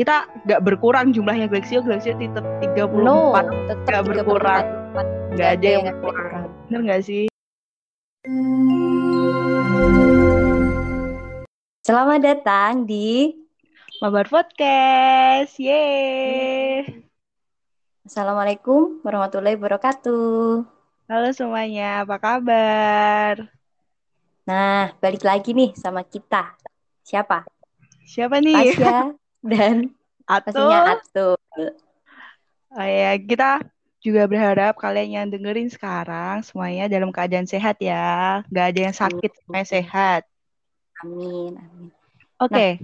kita nggak berkurang jumlahnya Glaxio Glaxio tetap 34 No, tetap berkurang. 34. nggak ada yang yang berkurang bener nggak sih Selamat datang di Mabar Podcast yeay Assalamualaikum warahmatullahi wabarakatuh. halo semuanya apa kabar Nah, balik lagi nih sama kita. Siapa? siapa nih Tasya dan pastinya Atul Atul. Oh ya, kita juga berharap kalian yang dengerin sekarang semuanya dalam keadaan sehat ya. Nggak ada yang sakit, semuanya sehat. Amin, amin. Oke,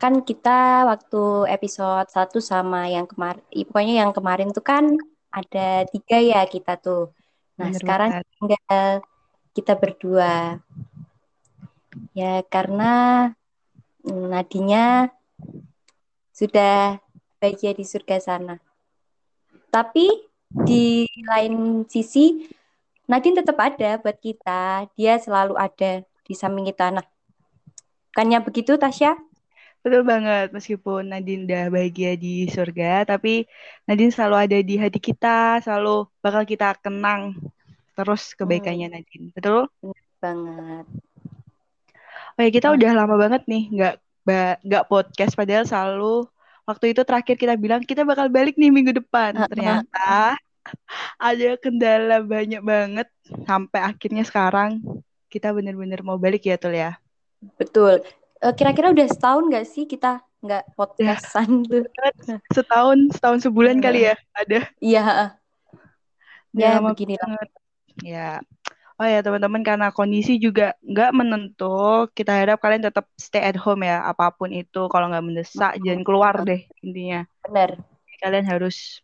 Kan kita waktu episode 1 sama yang kemarin, pokoknya yang kemarin tuh kan ada tiga ya kita tuh. Nah, bener sekarang tinggal kita berdua. Ya, karena Nadinya sudah bahagia di surga sana. Tapi di lain sisi, Nadine tetap ada buat kita. Dia selalu ada di samping kita. Nah, bukannya begitu, Tasya? Betul banget. Meskipun Nadine udah bahagia di surga, tapi Nadine selalu ada di hati kita, selalu bakal kita kenang terus kebaikannya Nadine. Betul? Banget. Ya, kita Nah. udah lama banget nih nggak nggak podcast, padahal selalu waktu itu terakhir kita bilang kita bakal balik nih minggu depan. Uh-uh. Ternyata ada kendala banyak banget sampai akhirnya sekarang kita bener-bener mau balik ya Tul ya. Betul. Eh, Kira-kira udah setahun nggak sih kita nggak podcastan tuh? Setahun, setahun sebulan kali ya ada. Iya, ya lama beginilah. banget. Ya. Oh ya teman-teman karena kondisi juga nggak menentu, kita harap kalian tetap stay at home ya apa pun itu. Kalau nggak mendesak jangan keluar deh intinya. Bener. Kalian harus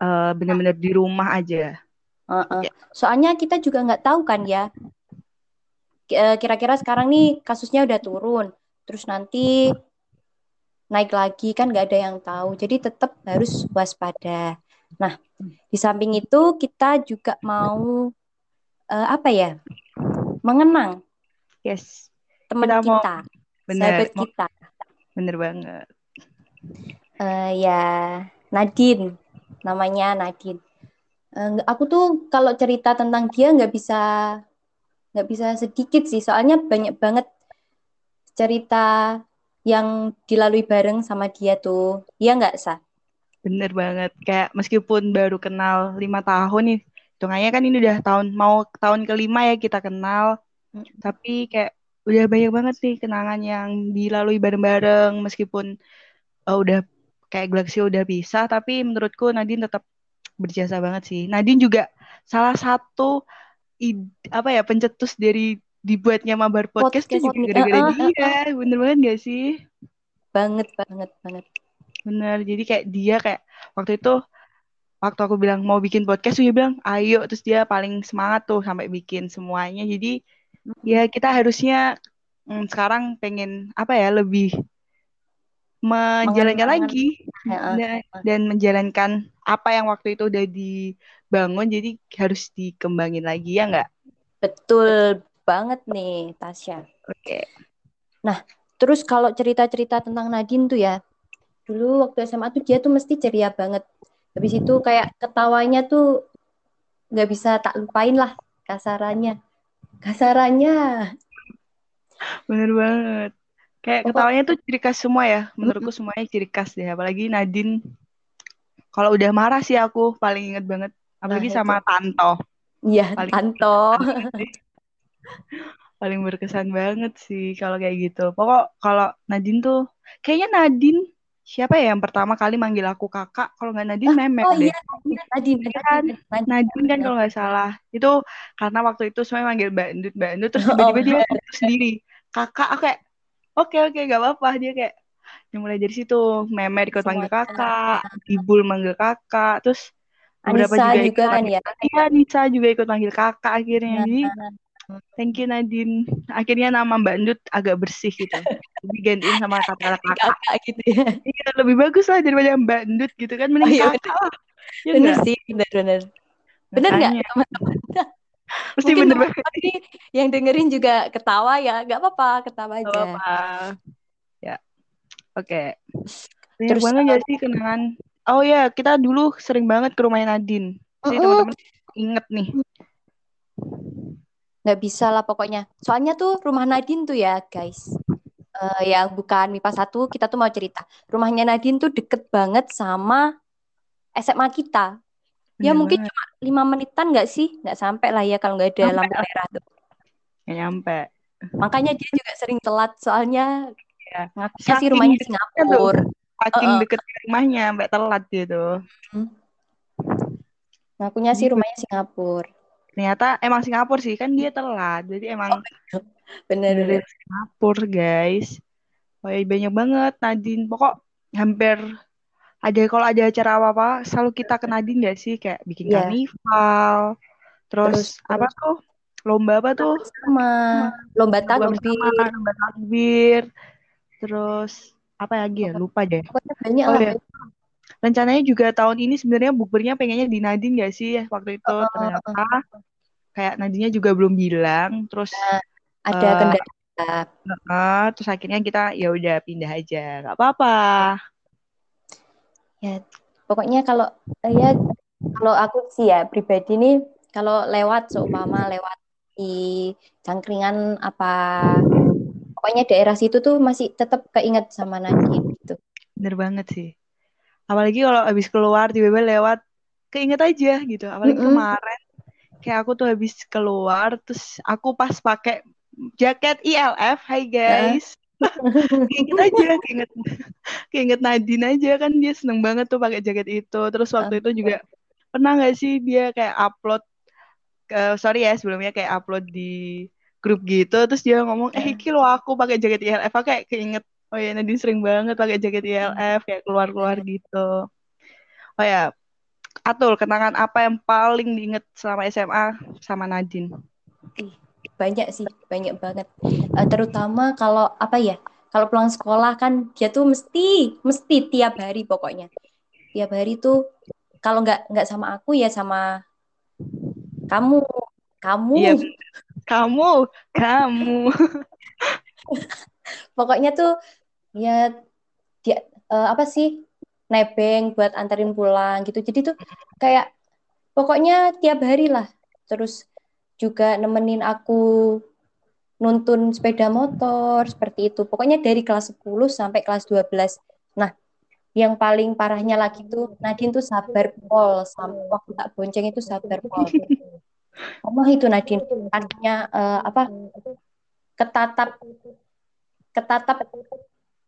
eh, benar-benar di rumah aja. Heeh. Soalnya kita juga nggak tahu kan ya. Eh, Kira-kira sekarang nih kasusnya udah turun, terus nanti naik lagi kan nggak ada yang tahu. Jadi tetap harus waspada. Nah, di samping itu kita juga mau eh, apa ya? Mengenang Yes, teman Kita mau- kita, bener, sahabat mau- kita. bener banget. Eh, ya, Nadine, namanya Nadine. Nggak- aku tuh kalau cerita tentang dia nggak bisa nggak bisa sedikit sih, soalnya banyak banget cerita yang dilalui bareng sama dia tuh. Iya nggak, Sa? Bener banget. Kayak meskipun baru kenal lima tahun nih, hitungannya kan ini udah tahun mau tahun kelima ya kita kenal. Tapi kayak udah banyak banget nih kenangan yang dilalui bareng-bareng meskipun eh, udah kayak Glaxio udah bisa, tapi menurutku Nadine tetap berjasa banget sih. Nadine juga salah satu id- apa ya pencetus dari dibuatnya Mabar Podcast, tuh Podcast juga ini. gara-gara Eh, eh, dia. Bener banget gak sih? Banget, banget, banget. Bener. Jadi kayak dia kayak waktu itu waktu aku bilang mau bikin podcast dia bilang ayo terus dia paling semangat tuh sampai bikin semuanya. Jadi ya kita harusnya mm, sekarang pengen apa ya lebih menjalankan lagi Heeh. dan, dan menjalankan apa yang waktu itu udah dibangun jadi harus dikembangin lagi ya nggak? Betul banget nih, Tasya. Oke. Terus kalau cerita-cerita tentang Nadine tuh ya, dulu waktu SMA tuh dia tuh mesti ceria banget. Habis itu kayak ketawanya tuh nggak bisa tak lupain lah kasarannya. Kasarannya. Bener banget. Kayak Pokok- ketawanya tuh ciri khas semua ya. Menurutku semuanya ciri khas deh. Apalagi Nadine. Kalau udah marah sih aku paling inget banget. Apalagi Nah, sama Tanto. Iya, Paling- Tanto. Paling berkesan banget sih kalau kayak gitu. Pokok kalau Nadine tuh. Kayaknya Nadine. Siapa ya yang pertama kali manggil aku kakak? Kalau nggak Nadine, Memek Oh deh. iya, Nadine, Iya kan? Nadine, Nadine. Nadine kan kalau nggak salah. Itu karena waktu itu semuanya manggil Mbak Endut, Mbak Endut. Terus Oh, tiba-tiba dia bener. ngomong sendiri. Kakak, aku kayak, oke oke gak apa-apa. Dia kayak, yang mulai dari situ. Meme ikut panggil Semuanya. kakak. Ibul manggil kakak. Terus beberapa Anissa juga, juga ikut kan manggil ya. Iya, Nisa juga ikut manggil kakak akhirnya. Jadi, Nah, thank you Nadine. Akhirnya nama Mbak Endut agak bersih gitu. Digantiin sama kata kakak. gitu ya. Iya, lebih bagus lah daripada Mbak Endut gitu kan. Mending Oh, iya, kakak. Iya Bener nggak? sih, bener-bener. Bener nggak Makanya. teman-teman? Mesti Mungkin bener banget. ini yang dengerin juga ketawa ya, nggak apa-apa, ketawa Gak aja. apa-apa. Ya. Oke. Banyak Terus, banget uh, ya sih kenangan. Oh ya, kita dulu sering banget ke rumahnya Nadine. Sih Mm-mm. teman-teman inget nih. Nggak bisa lah pokoknya. Soalnya tuh rumah Nadine tuh ya guys. Eh, yang bukan MIPA 1, kita tuh mau cerita. Rumahnya Nadine tuh deket banget sama SMA kita. Ya Bener mungkin banget. cuma lima menitan nggak sih? Nggak sampai lah ya kalau nggak ada Sampai lampu lah. merah tuh. Nggak nyampe. Makanya dia juga sering telat soalnya Ya. ngakunya sih rumahnya tuh. Singapura. Saking Uh-uh. deket rumahnya sampai telat gitu. Ngakunya sih Gitu. rumahnya Singapura. Ternyata emang Singapura sih kan dia telat. Jadi emang Bener benerin Singapura guys. Oh ya banyak banget Nadine. Pokok hampir ada kalau ada acara apa-apa selalu kita ke Nadine gak sih kayak bikin Iya. karnival. Terus, Terus- apa tuh? Lomba apa tuh? sama lomba takbir. lomba takbir. Terus apa lagi ya? Lupa deh. Banyak Oh lah. ya. Rencananya juga tahun ini sebenarnya bukbernya pengennya di Nadine gak sih waktu itu ternyata kayak Nadine juga belum bilang terus Ada Eh, kendala. eh, terus akhirnya kita ya udah pindah aja nggak apa-apa Ya, pokoknya kalau eh, ya kalau aku sih ya pribadi nih kalau lewat seumpama lewat di cangkringan apa pokoknya daerah situ tuh masih tetap keinget sama Nadine gitu. bener banget sih apalagi kalau habis keluar tiba-tiba lewat keinget aja gitu. Apalagi Mm-mm. kemarin kayak aku tuh habis keluar terus aku pas pakai jaket ILF hai guys. Keinget aja keinget keinget Nadine aja kan dia seneng banget tuh pakai jaket itu. Terus waktu itu juga pernah nggak sih dia kayak upload ke sorry ya sebelumnya kayak upload di grup gitu terus dia ngomong eh iki lo aku pakai jaket ILF aku kayak keinget oh ya Nadine sering banget pakai jaket ILF kayak keluar-keluar gitu oh ya Atul kenangan apa yang paling diinget selama SMA sama Nadine Banyak sih, banyak banget. Eh, terutama kalau apa ya? Kalau pulang sekolah kan dia tuh mesti mesti tiap hari pokoknya. Tiap hari tuh kalau nggak nggak sama aku ya sama kamu. Kamu. Iya. kamu kamu Pokoknya tuh ya dia eh, apa sih? nebeng buat anterin pulang gitu. Jadi tuh kayak pokoknya tiap hari lah. Terus juga nemenin aku nuntun sepeda motor seperti itu. Pokoknya dari kelas 10 sampai kelas 12. Nah, yang paling parahnya lagi tuh Nadine tuh sabar pol sampai waktu tak bonceng itu sabar pol. Kamu itu Nadine artinya eh, apa? Ketatap ketatap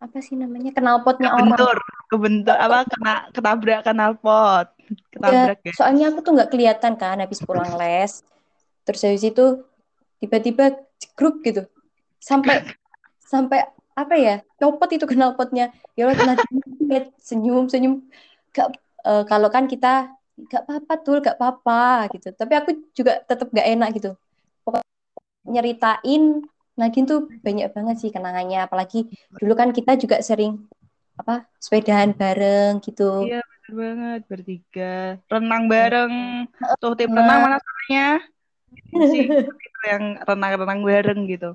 apa sih namanya? Knalpotnya orang. kebentur kebentur apa kena ketabrak knalpot ketabrak ya, Soalnya aku tuh nggak kelihatan kan habis pulang les. Terus habis itu tiba-tiba jegruk gitu. Sampai sampai apa ya? Copot itu knalpotnya. Ya Allah senyum senyum. Gak, eh, kalau kan kita gak apa-apa tuh, gak apa-apa gitu. Tapi aku juga tetap gak enak gitu. Pokoknya nyeritain Nadine tuh banyak banget sih kenangannya. Apalagi dulu kan kita juga sering apa sepedahan bareng gitu. Iya bener banget bertiga renang bareng. Tuh tim renang mana namanya sih yang renang-renang bareng gitu.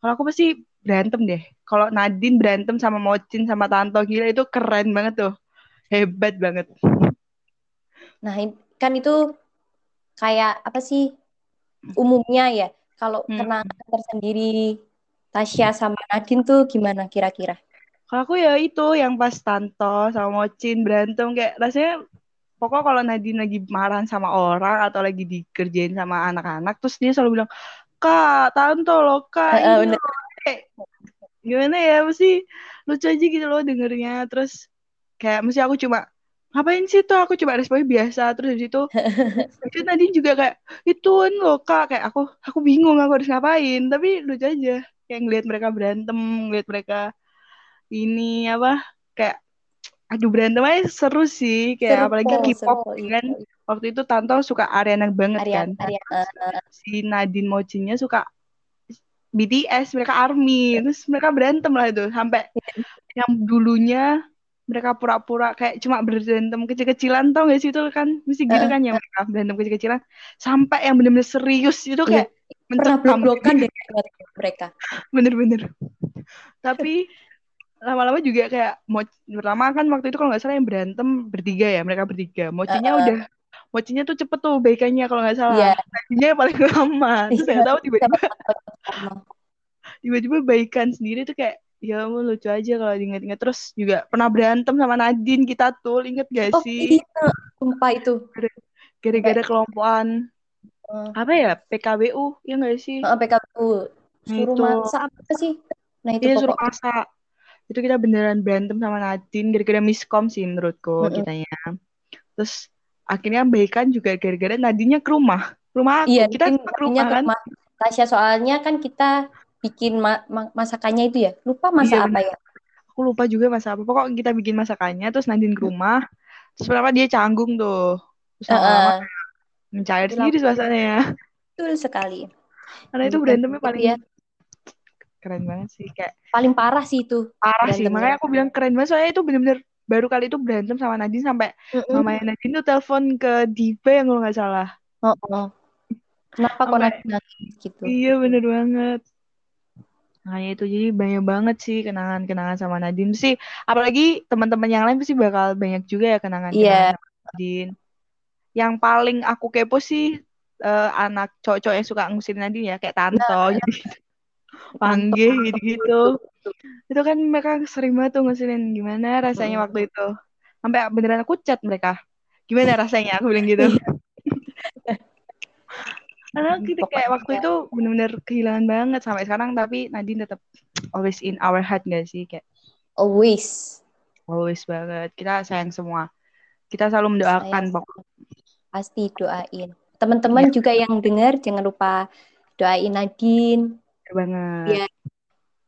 Kalau aku pasti berantem deh. Kalau Nadine berantem sama Mocin sama Tanto gila itu keren banget tuh. Hebat banget. Nah, kan itu kayak apa sih umumnya ya. Kalau Hmm. kenangan tersendiri Tasya sama Nadine tuh gimana kira-kira? kalau aku ya itu yang pas Tanto sama Mocin berantem kayak rasanya pokoknya kalau Nadine lagi marahan sama orang atau lagi dikerjain sama anak-anak terus dia selalu bilang kak Tanto loh kak bener. loh." Kayak, gimana ya mesti lucu aja gitu loh dengernya terus kayak mesti aku cuma ngapain sih tuh? Aku cuma responnya biasa. Terus dari situ itu Nadine juga kayak ituan loh kak. Kayak aku aku bingung aku harus ngapain. Tapi lucu aja. Kayak ngeliat mereka berantem ngeliat mereka ini apa kayak aduh berantem aja seru sih. Kayak Seru, apalagi K-pop iya. kan. Waktu itu Tanto suka Ariana banget kan. Ariana, Ariana. si Nadine Mochinya suka BTS mereka ARMY. Terus mereka berantem lah itu. Sampai yang dulunya mereka pura-pura kayak cuma berantem kecil-kecilan tau gak sih itu kan? Mesti gitu Uh. kan ya mereka berantem kecil-kecilan sampai yang bener-bener serius itu kayak Pernah mencekam blok-blokan deh ingat mereka. bener-bener. Tapi lama-lama juga kayak mau pertama kan waktu itu kalau nggak salah yang berantem bertiga ya mereka bertiga. Mocinya Uh, udah mocinya tuh cepet tuh baikannya kalau nggak salah. Iya. Yang paling lama. Terus saya tahu tiba-tiba tiba-tiba baikan sendiri tuh kayak ya ampun lucu aja kalau diingat-ingat. Terus juga pernah berantem sama Nadine kita tuh inget gak Oh sih? iya, sumpah itu. gara-gara kelompokan. Uh, apa ya PKBU ya nggak sih? Uh, PKBU suruh Itu. masak apa sih? Nah itu Iya suruh masak. Itu kita beneran berantem sama Nadine gara-gara miskom sih menurutku Mm-mm. kitanya. Terus akhirnya baikan juga gara-gara Nadine ke rumah. Rumah aku Iya, kita ke rumah ke kan? rumah. Tasya soalnya kan kita bikin ma- ma- masakannya itu ya. Lupa masak Iya, apa ya? aku lupa juga masak apa pokok kita bikin masakannya terus Nadine ke rumah terus pertama dia canggung tuh terus lama-lama Heeh, mencair Itu sendiri suasananya betul sekali. karena itu Bukan berantemnya gitu paling ya. keren banget sih kayak Paling parah sih itu. parah sih makanya aku bilang keren banget soalnya itu bener-bener baru kali itu berantem sama Nadine sampai Mm-mm. mamanya Nadine tuh telepon ke Diva yang kalau nggak salah Oh, oh. Kenapa kok nangis gitu? iya bener banget makanya itu. Jadi banyak banget sih kenangan-kenangan sama Nadine. Sih apalagi teman-teman yang lain pasti bakal banyak juga ya kenangan-kenangan Iya. sama Nadine. Yang paling aku kepo sih eh, anak cowok-cowok yang suka ngusirin Nadine ya kayak Tanto Nah. jadi panggil gitu-gitu. Itu kan mereka sering banget tuh ngusirin. Gimana rasanya Mm. waktu itu? Sampai beneran aku chat mereka. Gimana rasanya? Aku bilang gitu karena kita kayak waktu Pokoknya. itu bener-bener kehilangan banget sampai sekarang tapi Nadine tetap always in our heart gak sih kayak Always. always banget kita sayang semua kita selalu mendoakan Sayang. pokok Pasti doain. Teman-teman Iya. juga yang dengar jangan lupa doain Nadine. banget Iya.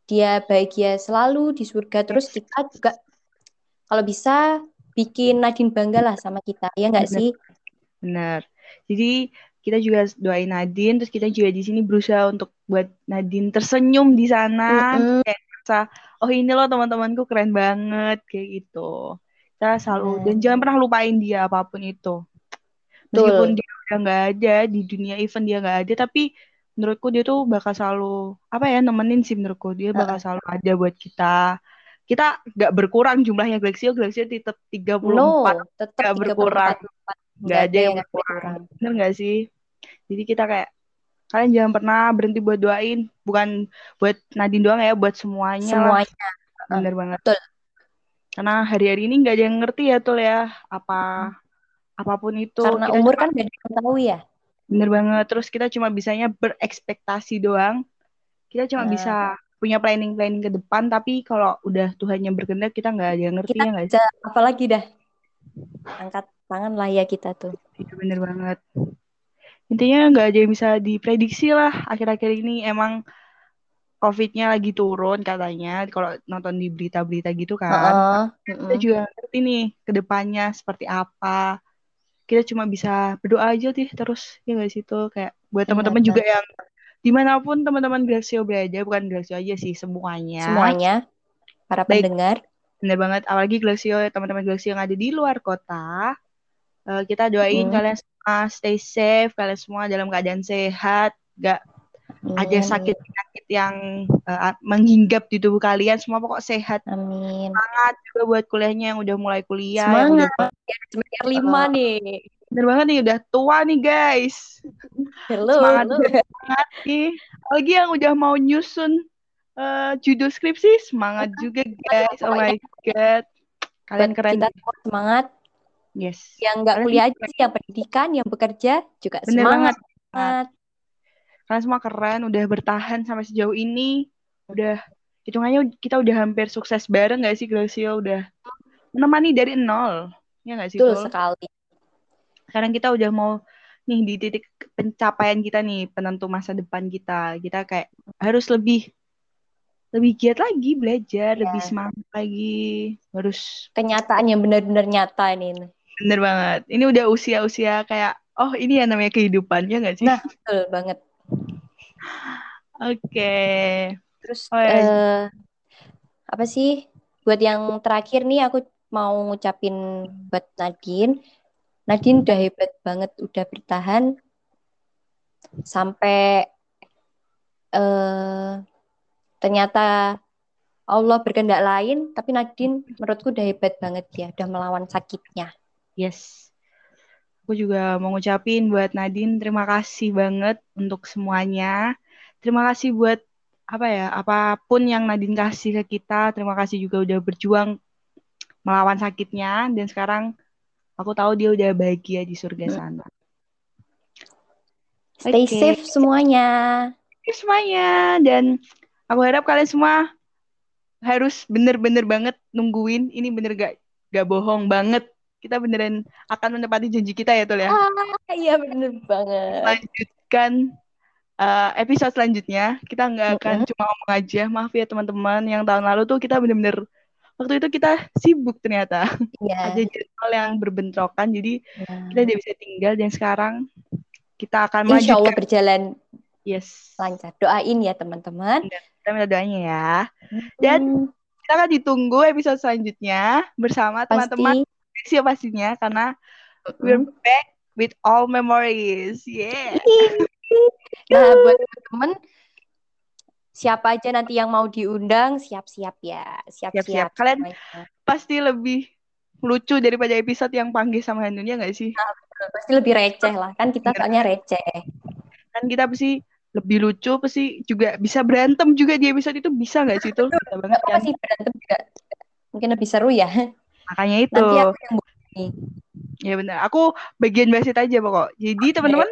Dia bahagia selalu di surga. Terus kita juga kalau bisa bikin Nadine bangga lah sama kita. Ya nggak sih? bener jadi kita juga doain Nadine terus kita juga di sini berusaha untuk buat Nadine tersenyum di sana. Mm-mm. kayak merasa oh ini loh teman-temanku keren banget kayak gitu. Kita selalu Bener. dan jangan pernah lupain dia apa pun itu. Betul. meskipun dia udah nggak ada di dunia event dia nggak ada tapi menurutku dia tuh bakal selalu apa ya nemenin sih menurutku. Dia bakal selalu ada buat kita. Kita nggak berkurang jumlahnya. Galaxio Galaxio tetap 34 No, tetap nggak 34. berkurang. nggak ada yang berkurang. Bener nggak sih jadi kita kayak kalian jangan pernah berhenti buat doain bukan buat Nadine doang ya buat semuanya lah Semuanya. bener banget Betul. karena hari-hari ini nggak ada yang ngerti ya tuh ya apa apa pun itu Karena kita umur cuma- kan gak ada yang tahu ya. bener banget terus kita cuma bisanya berekspektasi doang kita cuma Nah. bisa punya planning planning ke depan tapi kalau udah Tuhan yang berkehendak kita nggak ada yang ngerti Kita ya nggak sih apalagi dah. Angkat tangan lah ya kita tuh. itu bener banget intinya nggak ada yang bisa diprediksi lah akhir-akhir ini emang COVID-nya lagi turun katanya kalau nonton di berita-berita gitu kan Heeh. kita Mm-mm. juga nggak ngerti nih ke depannya seperti apa kita cuma bisa berdoa aja deh terus ya nggak sih tuh kayak buat Benar, teman-teman juga yang di mana pun teman-teman Glaxio berada bukan Glaxio aja sih semuanya Semuanya para Baik. pendengar. bener banget apalagi Glaxio teman-teman Glaxio yang ada di luar kota Eh, kita doain Mm. kalian semua stay safe kalian semua dalam keadaan sehat gak ada Amin. sakit penyakit yang eh, menghinggap di tubuh kalian semua pokok sehat Amin. semangat juga buat kuliahnya yang udah mulai kuliah Semangat. Semester lima Uh, nih. bener banget nih udah tua nih guys Hello. semangat hello. semangat nih apalagi yang udah mau nyusun eh, judul skripsi semangat juga guys oh my god kalian keren kita semangat. Yes Yang nggak kuliah aja sih, yang pendidikan, yang bekerja juga bener semangat. banget kalian semua keren udah bertahan sampai sejauh ini udah hitungannya kita udah hampir sukses bareng gak sih Glacio udah menemani dari nol ya gak sih Betul Tul? sekali. sekarang kita udah mau nih di titik pencapaian kita nih penentu masa depan kita kita kayak harus lebih lebih giat lagi belajar Iya. lebih semangat lagi harus Kenyataan yang benar-benar nyata ini. Bener banget ini udah usia-usia kayak oh ini ya namanya kehidupan ya gak sih Nah, betul banget. oke Terus Oh, ya. eh, apa sih? Buat yang terakhir nih aku mau ngucapin buat Nadine. Nadine udah hebat banget, udah bertahan sampai eh ternyata Allah berkehendak lain, tapi Nadine menurutku udah hebat banget ya, udah melawan sakitnya. Yes. Aku juga mau ngucapin buat Nadine terima kasih banget untuk semuanya. Terima kasih buat apa ya, apa pun yang Nadine kasih ke kita. Terima kasih juga udah berjuang melawan sakitnya dan sekarang aku tahu dia udah bahagia di surga sana. Stay Oke. safe semuanya. Safe semuanya dan aku harap kalian semua harus bener-bener banget nungguin ini bener gak gak bohong banget kita beneran akan menepati janji kita ya Tul ya Ah, iya bener banget. lanjutkan uh, episode selanjutnya kita nggak akan Mm-mm. cuma ngomong aja maaf ya teman-teman yang tahun lalu tuh kita bener-bener waktu itu kita sibuk ternyata ada Iya. jadwal yang berbentrokan jadi Nah, kita tidak bisa tinggal dan sekarang kita akan Insya Allah berjalan yes lancar. Doain ya teman-teman. kita minta doanya ya dan Hmm, kita akan ditunggu episode selanjutnya bersama teman-teman. Ya pastinya karena we're back with all memories yeah Nah, buat teman-teman, siapa aja nanti yang mau diundang, siap-siap ya. Siap-siap. Kalian- pasti lebih lucu daripada episode yang panggil sama Handunya nggak sih? Pasti lebih receh lah. Kan kita Bener. soalnya receh. Kan kita pasti lebih lucu, pasti juga bisa berantem juga di episode itu bisa nggak sih tuh? Bisa banget kan? sih berantem juga mungkin lebih seru ya. Makanya itu. Nanti aku yang nih. Ya benar. Aku bagian basit aja pokok. Jadi teman-teman,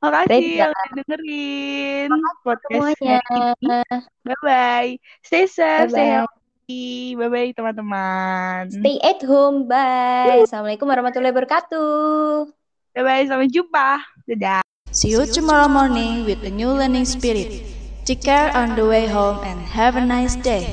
makasih ya. yang udah dengerin podcast semuanya. hari ini. Bye bye. Stay safe, stay Bye-bye. healthy. Bye bye teman-teman. Stay at home. Bye. Assalamualaikum warahmatullahi wabarakatuh. Bye bye. Sampai jumpa. Dadah. See you tomorrow morning with a new learning spirit. Take care on the way home and have a nice day.